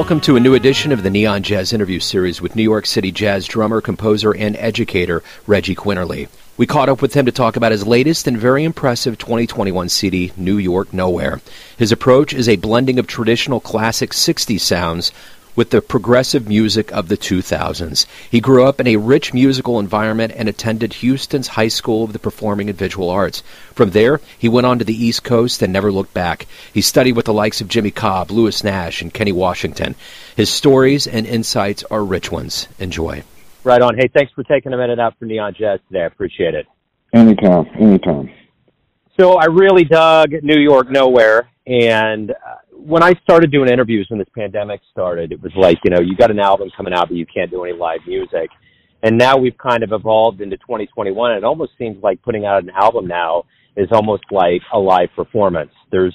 Welcome to a new edition of the Neon Jazz interview series with New York City jazz drummer, composer, and educator Reggie Quinerly. We caught up with him to talk about his latest and very impressive 2021 CD, New York Nowhere. His approach is a blending of traditional classic 60s sounds with the progressive music of the 2000s. He grew up in a rich musical environment and attended Houston's High School of the Performing and Visual Arts. From there, he went on to the East Coast and never looked back. He studied with the likes of Jimmy Cobb, Lewis Nash, and Kenny Washington. His stories and insights are rich ones. Enjoy. Right on. Hey, thanks for taking a minute out for Neon Jazz today. I appreciate it. Anytime, anytime. So I really dug New York Nowhere, and uh, when I started doing interviews when this pandemic started, it was like, you know, you got an album coming out, but you can't do any live music. And now we've kind of evolved into 2021. It almost seems like putting out an album now is almost like a live performance. There's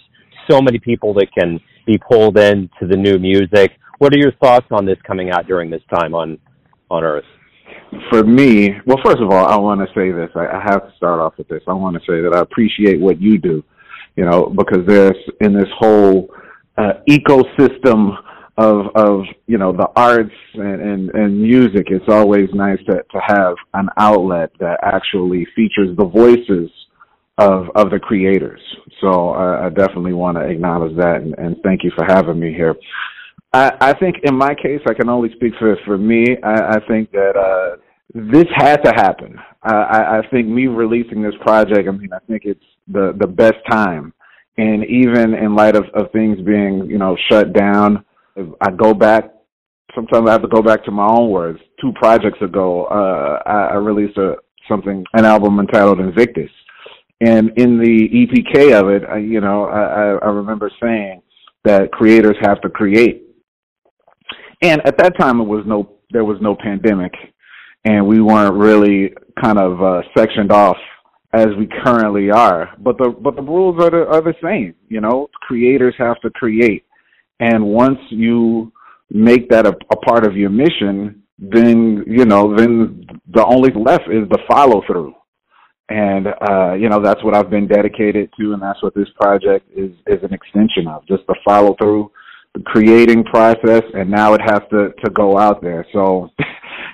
so many people that can be pulled into the new music. What are your thoughts on this coming out during this time on on Earth? For me, well, first of all, I want to say this. I, I have to start off with this. I want to say that I appreciate what you do, you know, because there's in this whole uh, ecosystem of of you know the arts and, and and music. It's always nice to to have an outlet that actually features the voices of of the creators. So uh, i definitely want to acknowledge that and, and thank you for having me here. I i think in my case i can only speak for for me. I i think that uh this had to happen. I i think me releasing this project i mean i think it's the the best time and even in light of, of things being, you know, shut down, I go back, sometimes I have to go back to my own words. Two projects ago, uh, I, I released a, something, an album entitled Invictus. And in the EPK of it, I, you know, I, I remember saying that creators have to create. And at that time, it was no, there was no pandemic, and we weren't really kind of uh, sectioned off as we currently are. But the but the rules are the are the same. You know, creators have to create, and once you make that a, a part of your mission, then you know then the only left is the follow through. And uh, you know that's what I've been dedicated to, and that's what this project is is an extension of, just the follow through, the creating process, and now it has to to go out there. So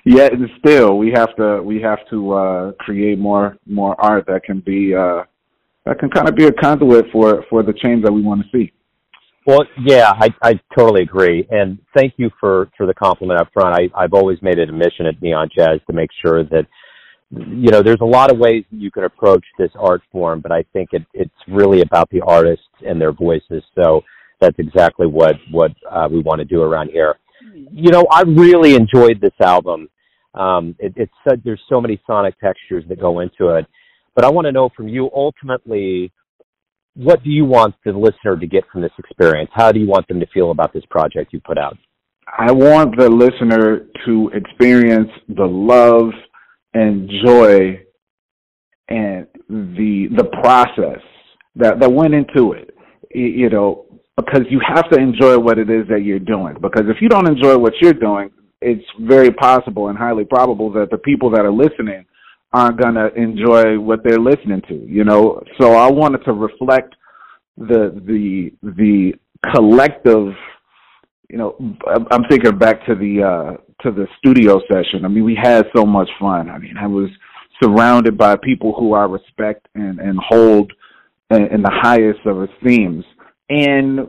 yet and still we have to we have to uh create more more art that can be uh that can kind of be a conduit for for the change that we want to see. Well yeah i i totally agree and thank you for for the compliment up front. I i've always made it a mission at neon jazz to make sure that you know there's a lot of ways that you can approach this art form but i think it it's really about the artists and their voices so that's exactly what what uh, we want to do around here you know, I really enjoyed this album. Um, it, it's said there's so many sonic textures that go into it, but I want to know from you ultimately, what do you want the listener to get from this experience? How do you want them to feel about this project you put out? I want the listener to experience the love and joy and the the process that that went into it. You know, because you have to enjoy what it is that you're doing. Because if you don't enjoy what you're doing, it's very possible and highly probable that the people that are listening aren't going to enjoy what they're listening to, you know? So I wanted to reflect the, the, the collective, you know, I'm thinking back to the, uh, to the studio session. I mean, we had so much fun. I mean, I was surrounded by people who I respect and, and hold in, in the highest of esteems and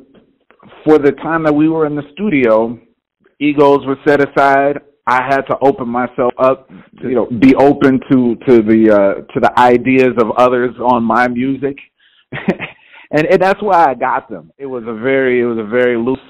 for the time that we were in the studio, egos were set aside. I had to open myself up, to, you know, be open to to the uh, to the ideas of others on my music, and, and that's why I got them. It was a very it was a very loose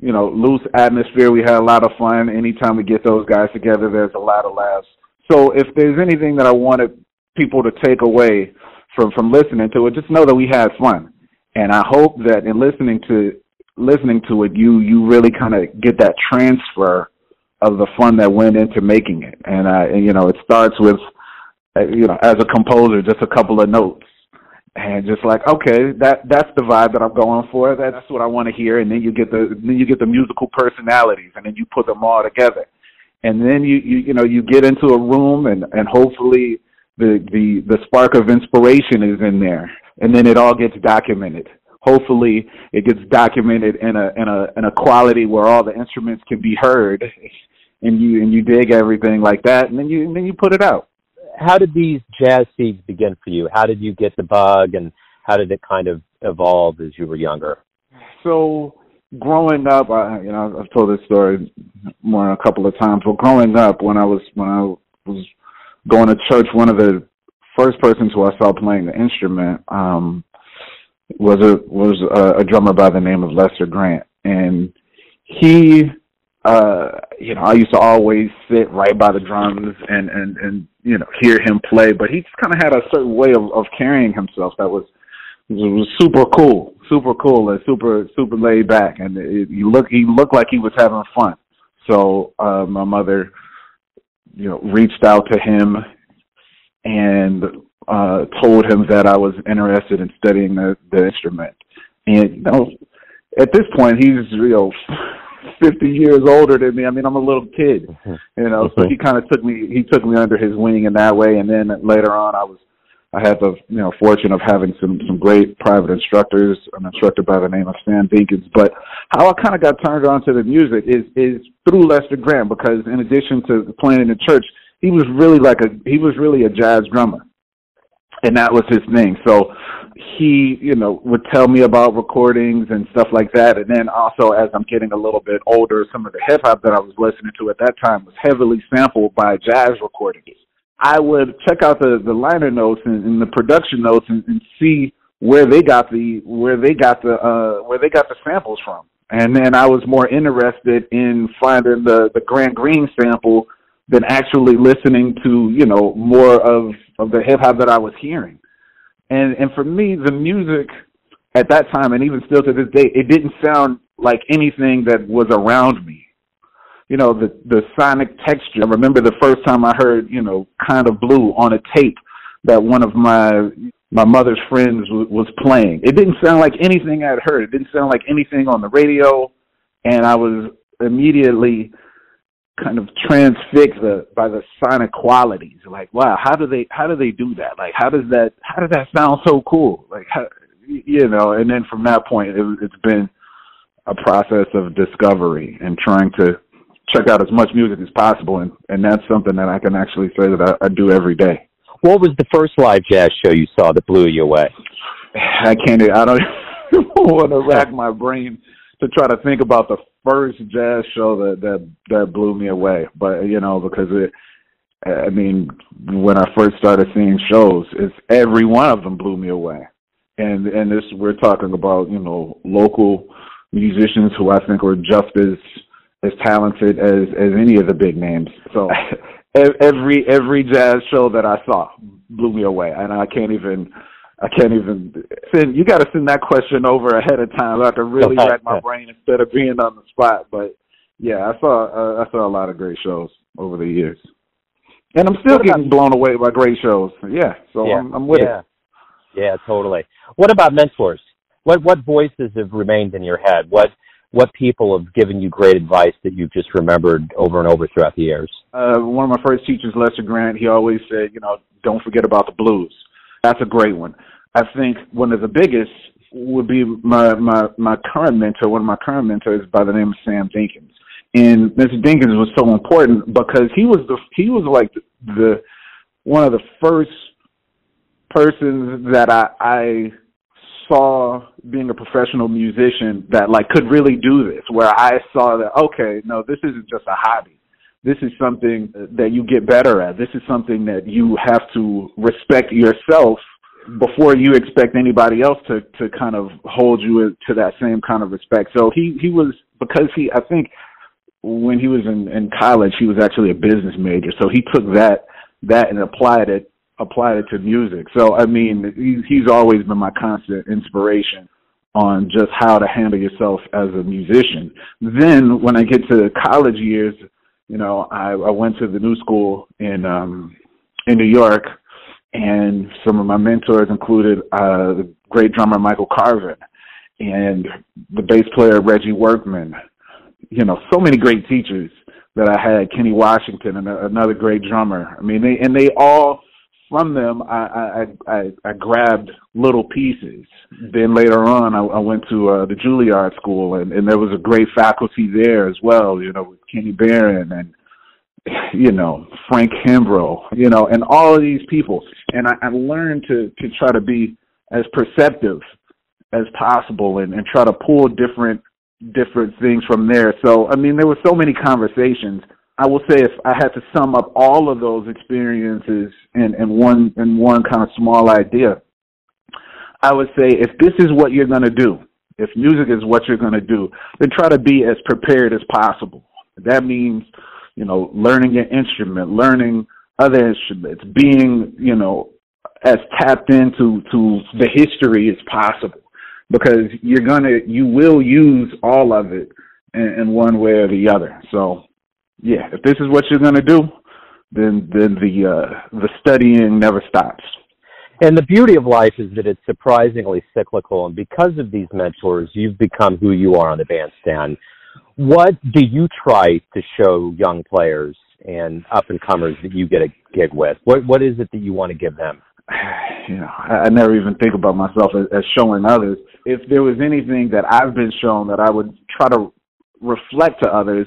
you know loose atmosphere. We had a lot of fun. Anytime we get those guys together, there's a lot of laughs. So if there's anything that I wanted people to take away from from listening to it, just know that we had fun and I hope that in listening to listening to it, you you really kind of get that transfer of the fun that went into making it. And, uh, and you know, it starts with, uh, you know, as a composer, just a couple of notes, and just like, okay, that that's the vibe that I'm going for. That's what I want to hear. And then you get the then you get the musical personalities, and then you put them all together. And then you you you know you get into a room, and and hopefully the the the spark of inspiration is in there and then it all gets documented. hopefully it gets documented in a in a in a quality where all the instruments can be heard and you and you dig everything like that and then you and then you put it out. How did these jazz seeds begin for you? How did you get the bug and how did it kind of evolve as you were younger? So growing up I, you know i've told this story more than a couple of times but growing up when i was when i was going to church one of the first persons who i saw playing the instrument um was a was a, a drummer by the name of Lester Grant, and he, uh, you know, I used to always sit right by the drums and and and you know hear him play, but he just kind of had a certain way of of carrying himself that was was super cool, super cool, and super super laid back, and it, he looked he looked like he was having fun. So uh, my mother, you know, reached out to him and uh, told him that I was interested in studying the, the instrument. And you know, at this point, he's you know, fifty years older than me. I mean, I'm a little kid, you know. So he kind of took me he took me under his wing in that way. And then later on, I was I had the you know fortune of having some some great private instructors, an instructor by the name of Sam Dinkins. But how I kind of got turned on to the music is is through Lester Grant because in addition to playing in the church, he was really like a he was really a jazz drummer and that was his thing. So he, you know, would tell me about recordings and stuff like that. And then also, as I'm getting a little bit older, some of the hip hop that I was listening to at that time was heavily sampled by jazz recordings. I would check out the the liner notes and, and the production notes and, and see where they got the where they got the uh where they got the samples from. And then I was more interested in finding the the Grant Green sample than actually listening to you know more of of the hip hop that I was hearing. And and for me, the music at that time, and even still to this day, it didn't sound like anything that was around me. You know, the the sonic texture. I remember the first time I heard you know kind of blue on a tape that one of my my mother's friends w- was playing. It didn't sound like anything I'd heard. It didn't sound like anything on the radio, and I was immediately kind of transfixed the, by the sonic qualities. Like, wow, how do they how do they do that? Like, how does that how does that sound so cool? Like, how, you know. And then from that point, it, it's been a process of discovery and trying to check out as much music as possible, and and that's something that I can actually say that I, I do every day. What was the first live jazz show you saw that blew you away? I can't. I don't want to rack my brain to try to think about the first jazz show that that that blew me away. But you know, because it, I mean, when I first started seeing shows, it's every one of them blew me away. And and this we're talking about you know local musicians who I think were just as as talented as as any of the big names. So every every jazz show that I saw blew me away, and I can't even I can't even send. You got to send that question over ahead of time. So I can really rack my brain instead of being on the spot. But yeah, I saw uh, I saw a lot of great shows over the years, and I'm still getting blown away by great shows. Yeah, so yeah. I'm, I'm with yeah. it. Yeah, totally. What about mentors? What what voices have remained in your head? What what people have given you great advice that you've just remembered over and over throughout the years? Uh, one of my first teachers, Lester Grant, he always said, you know, don't forget about the blues. That's a great one. I think one of the biggest would be my my my current mentor. One of my current mentors by the name of Sam Dinkins. And Mr. Dinkins was so important because he was the he was like the, one of the first persons that I I saw being a professional musician that like could really do this where I saw that okay no this isn't just a hobby this is something that you get better at this is something that you have to respect yourself before you expect anybody else to to kind of hold you to that same kind of respect. So he he was because he I think when he was in in college he was actually a business major. So he took that that and applied it applied it to music. So I mean he's he's always been my constant inspiration on just how to handle yourself as a musician. Then when I get to college years, you know, I, I went to the new school in um in New York and some of my mentors included uh, the great drummer Michael Carvin and the bass player Reggie Workman. You know, so many great teachers that I had. Kenny Washington and another great drummer. I mean, they and they all from them, I, I, I, I grabbed little pieces. Then later on, I, I went to uh, the Juilliard School, and, and there was a great faculty there as well. You know, with Kenny Barron and you know Frank Kimbrough, you know, and all of these people. And I, I learned to to try to be as perceptive as possible and, and try to pull different different things from there. So I mean, there were so many conversations I will say if I had to sum up all of those experiences in, in one in one kind of small idea, I would say if this is what you're gonna do, if music is what you're gonna do, then try to be as prepared as possible. That means, you know, learning an instrument, learning other instruments, being, you know, as tapped into to the history as possible. Because you're gonna you will use all of it in, in one way or the other. So yeah, if this is what you're to do, then then the uh, the studying never stops. And the beauty of life is that it's surprisingly cyclical, and because of these mentors, you've become who you are on the bandstand. What do you try to show young players and up and comers that you get a gig with? What what is it that you want to give them? You know, I, I never even think about myself as, as showing others. If there was anything that I've been shown that I would try to reflect to others,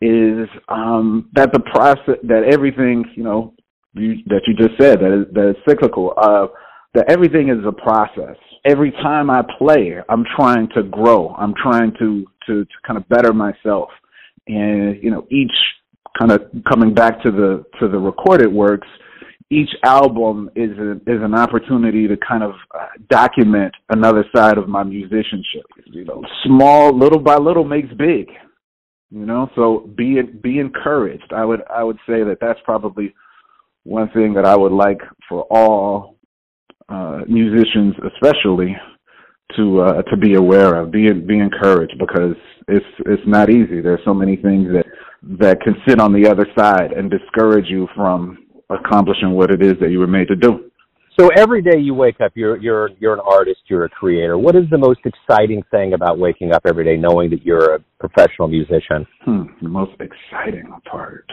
is um, that the process that everything you know you, that you just said that is, that is cyclical. Uh, that everything is a process. Every time I play, I'm trying to grow. I'm trying to to, to kind of better myself, and you know each kind of coming back to the to the recorded works. Each album is a, is an opportunity to kind of uh, document another side of my musicianship. You know, small, little by little makes big you know so be be encouraged i would i would say that that's probably one thing that i would like for all uh musicians especially to uh to be aware of be be encouraged because it's it's not easy there's so many things that that can sit on the other side and discourage you from accomplishing what it is that you were made to do so every day you wake up, you're you're you're an artist, you're a creator. What is the most exciting thing about waking up every day, knowing that you're a professional musician? Hmm, the most exciting part.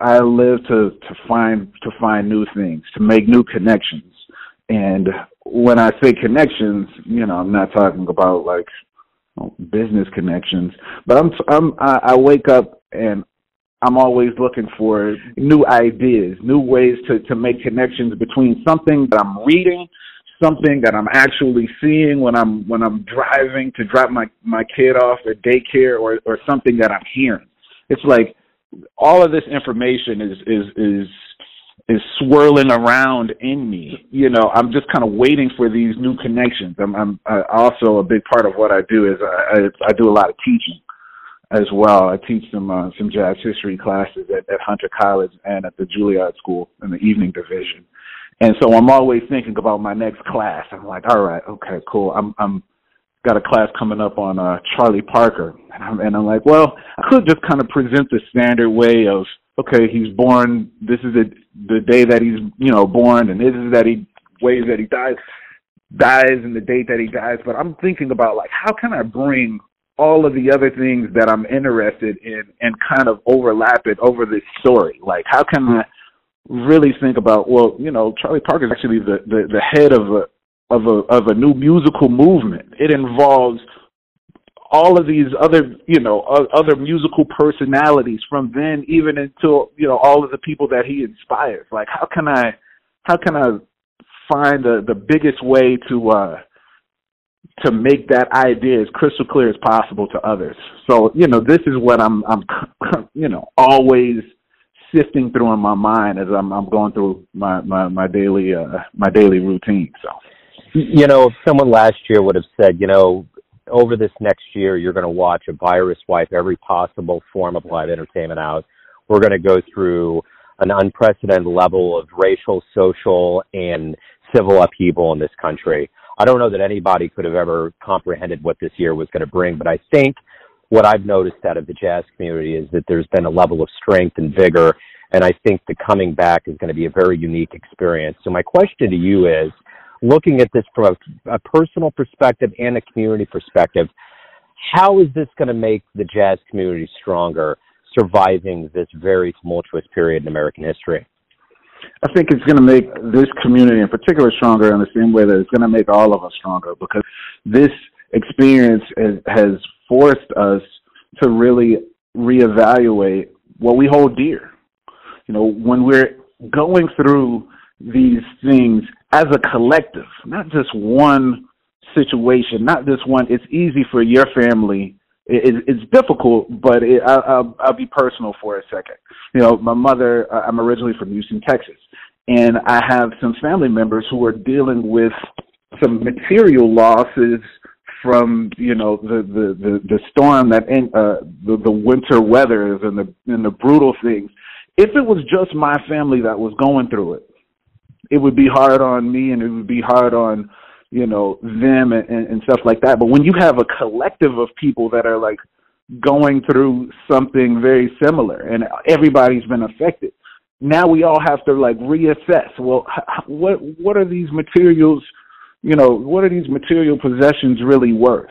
I live to to find to find new things, to make new connections. And when I say connections, you know, I'm not talking about like business connections, but I'm I'm I, I wake up and I'm always looking for new ideas, new ways to, to make connections between something that I'm reading, something that I'm actually seeing when I'm when I'm driving to drop my my kid off at daycare or or something that I'm hearing. It's like all of this information is is is is swirling around in me. You know, I'm just kind of waiting for these new connections. I'm, I'm I also a big part of what I do is I, I, I do a lot of teaching as well. I teach some uh, some jazz history classes at, at Hunter College and at the Juilliard School in the evening division. And so I'm always thinking about my next class. I'm like, all right, okay, cool. I'm I'm got a class coming up on uh Charlie Parker, and I'm and I'm like, well, I could just kind of present the standard way of, okay, he's born. This is the the day that he's you know born, and this is that he ways that he dies dies and the date that he dies. But I'm thinking about like, how can I bring all of the other things that I'm interested in and kind of overlap it over this story. Like, how can I really think about? Well, you know, Charlie Parker is actually the, the the head of a of a of a new musical movement. It involves all of these other you know other musical personalities from then even until you know all of the people that he inspires. Like, how can I how can I find the the biggest way to uh to make that idea as crystal clear as possible to others. So, you know, this is what I'm, I'm, you know, always sifting through in my mind as I'm, I'm going through my, my, my daily, uh, my daily routine. So, you know, if someone last year would have said, you know, over this next year, you're going to watch a virus wipe every possible form of live entertainment out. We're going to go through an unprecedented level of racial, social, and civil upheaval in this country. I don't know that anybody could have ever comprehended what this year was going to bring, but I think what I've noticed out of the jazz community is that there's been a level of strength and vigor, and I think the coming back is going to be a very unique experience. So my question to you is, looking at this from a, a personal perspective and a community perspective, how is this going to make the jazz community stronger, surviving this very tumultuous period in American history? I think it's going to make this community in particular stronger in the same way that it's going to make all of us stronger because this experience has, has forced us to really reevaluate what we hold dear. You know, when we're going through these things as a collective, not just one situation, not just one. It's easy for your family. It, it's difficult, but it, I, I'll, I'll be personal for a second. You know, my mother. I'm originally from Houston, Texas, and I have some family members who are dealing with some material losses from you know the the the, the storm that in, uh, the the winter weathers and the and the brutal things. If it was just my family that was going through it, it would be hard on me and it would be hard on you know them and, and stuff like that. But when you have a collective of people that are like going through something very similar and everybody's been affected, now we all have to like reassess. Well, what what are these materials? You know, what are these material possessions really worth?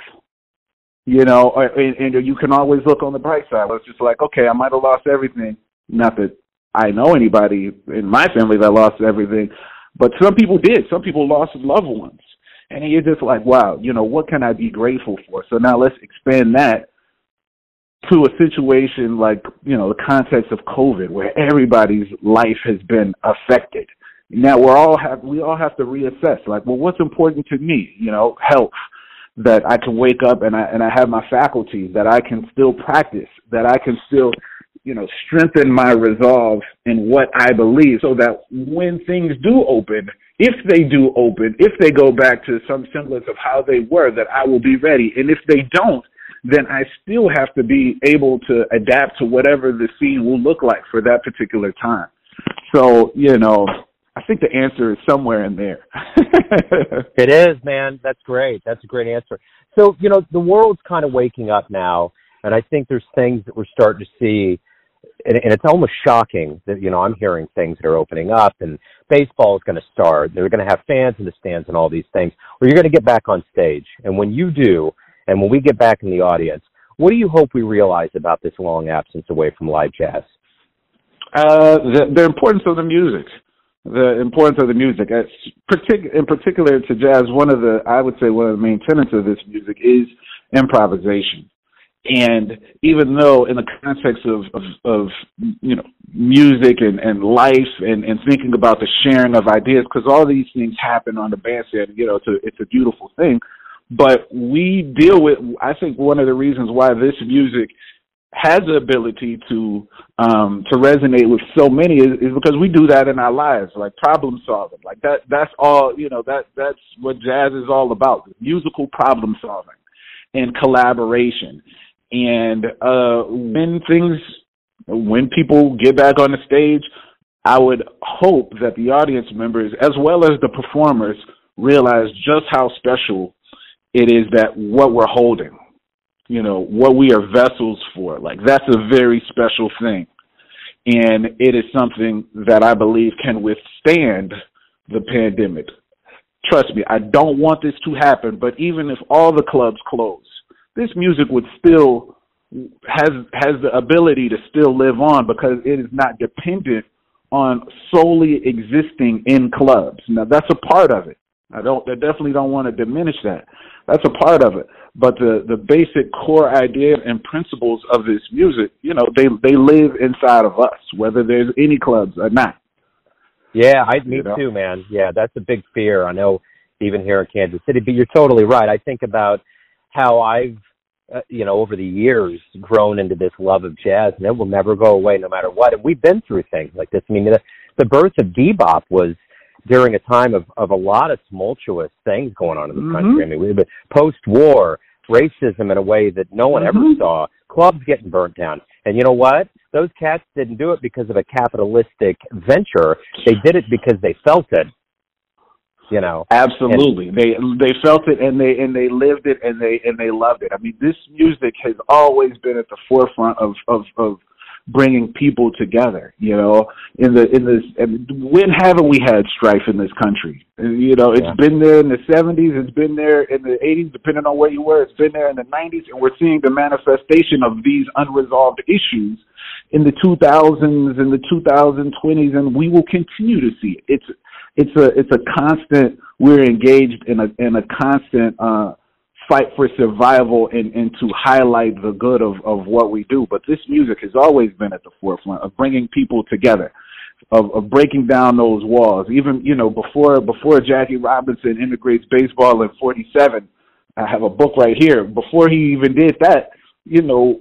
You know, and, and you can always look on the bright side. It's just like, okay, I might have lost everything. Not that I know anybody in my family that lost everything, but some people did. Some people lost loved ones. And you're just like, wow, you know, what can I be grateful for? So now let's expand that to a situation like, you know, the context of COVID where everybody's life has been affected. Now we're all have we all have to reassess like, well, what's important to me? You know, health, that I can wake up and I and I have my faculties, that I can still practice, that I can still you know, strengthen my resolve in what I believe so that when things do open, if they do open, if they go back to some semblance of how they were, that I will be ready. And if they don't, then I still have to be able to adapt to whatever the scene will look like for that particular time. So, you know, I think the answer is somewhere in there. it is, man. That's great. That's a great answer. So, you know, the world's kind of waking up now, and I think there's things that we're starting to see and, and it's almost shocking that you know I'm hearing things that are opening up, and baseball is going to start. They're going to have fans in the stands and all these things. Where you're going to get back on stage, and when you do, and when we get back in the audience, what do you hope we realize about this long absence away from live jazz? Uh, the, the importance of the music the importance of the music. In particular to jazz, one of the I would say one of the main tenets of this music is improvisation. And even though in the context of, of, of you know, music and, and life and, and thinking about the sharing of ideas, because all these things happen on the bandstand, you know, it's a, it's a beautiful thing. But we deal with, I think one of the reasons why this music has the ability to um to resonate with so many is, is because we do that in our lives like problem solving like that that's all you know that that's what jazz is all about musical problem solving and collaboration and uh, when things, when people get back on the stage, I would hope that the audience members, as well as the performers, realize just how special it is that what we're holding, you know, what we are vessels for. Like that's a very special thing. And it is something that I believe can withstand the pandemic. Trust me, I don't want this to happen, but even if all the clubs close, this music would still has has the ability to still live on because it is not dependent on solely existing in clubs. Now that's a part of it. I don't I definitely don't want to diminish that. That's a part of it. But the the basic core idea and principles of this music, you know, they they live inside of us, whether there's any clubs or not. Yeah, I me you know? too, man. Yeah, that's a big fear. I know even here in Kansas City, but you're totally right. I think about how I've uh, you know, over the years grown into this love of jazz, and it will never go away no matter what. And we've been through things like this. I mean, the, the birth of bebop was during a time of, of a lot of tumultuous things going on in the mm-hmm. country. I mean, we had post-war racism in a way that no one mm-hmm. ever saw. Clubs getting burnt down. And you know what? Those cats didn't do it because of a capitalistic venture. They did it because they felt it you know absolutely and, they they felt it and they and they lived it and they and they loved it i mean this music has always been at the forefront of of of bringing people together. You know, in the in this when haven't we had strife in this country? You know, it's yeah. been there in the '70s, it's been there in the '80s, depending on where you were. It's been there in the '90s, and we're seeing the manifestation of these unresolved issues in the 2000s and the 2020s, and we will continue to see it. It's it's a it's a constant. We're engaged in a in a constant. uh fight for survival and, and to highlight the good of, of what we do. But this music has always been at the forefront of bringing people together, of, of breaking down those walls. Even, you know, before, before Jackie Robinson integrates baseball in 47, I have a book right here. Before he even did that, you know,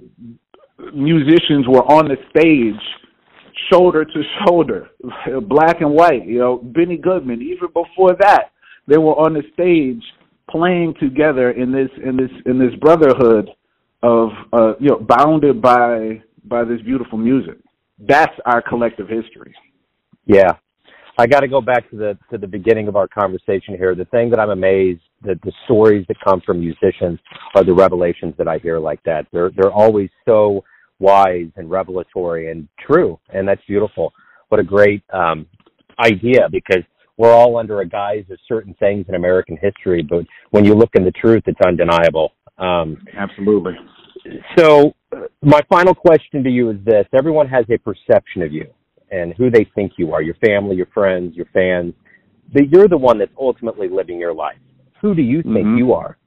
musicians were on the stage shoulder to shoulder, black and white, you know, Benny Goodman, even before that, they were on the stage playing together in this in this in this brotherhood of uh, you know bounded by by this beautiful music. That's our collective history. Yeah, I got to go back to the to the beginning of our conversation here. The thing that I'm amazed that the stories that come from musicians are the revelations that I hear like that. They're they're always so wise and revelatory and true, and that's beautiful. What a great um, idea because we're all under a guise of certain things in American history, but when you look in the truth, it's undeniable. Um, Absolutely. So, uh, my final question to you is this: Everyone has a perception of you and who they think you are—your family, your friends, your fans. But you're the one that's ultimately living your life. Who do you think mm-hmm. you are?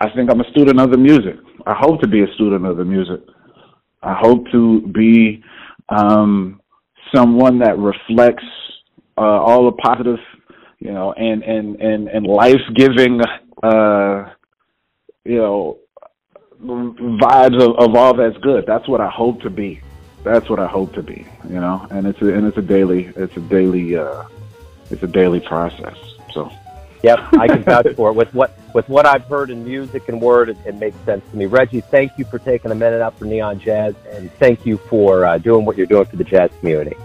I think I'm a student of the music. I hope to be a student of the music. I hope to be um, someone that reflects uh, all the positive, you know, and and and and life giving, uh, you know, vibes of, of all that's good. That's what I hope to be. That's what I hope to be. You know, and it's a and it's a daily it's a daily uh, it's a daily process. So. Yep, I can vouch for it. With what with what I've heard in music and word, it, it, makes sense to me. Reggie, thank you for taking a minute out for Neon Jazz, and thank you for uh, doing what you're doing for the jazz community.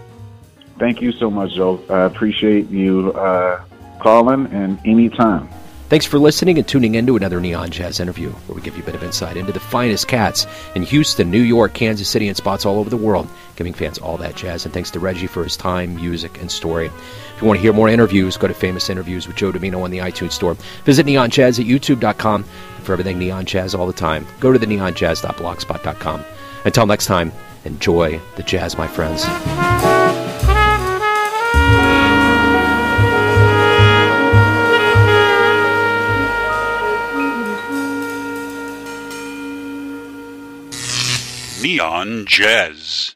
Thank you so much, Joe. I appreciate you uh, calling and anytime. Thanks for listening and tuning in to another Neon Jazz interview, where we give you a bit of insight into the finest cats in Houston, New York, Kansas City, and spots all over the world, giving fans all that jazz. And thanks to Reggie for his time, music, and story. If you want to hear more interviews, go to Famous Interviews with Joe Dimino on the iTunes Store. Visit Neon Jazz at YouTube.com. And for everything Neon Jazz all the time, go to the neonjazz.blogspot.com. Until next time, enjoy the jazz, my friends. Neon Jazz.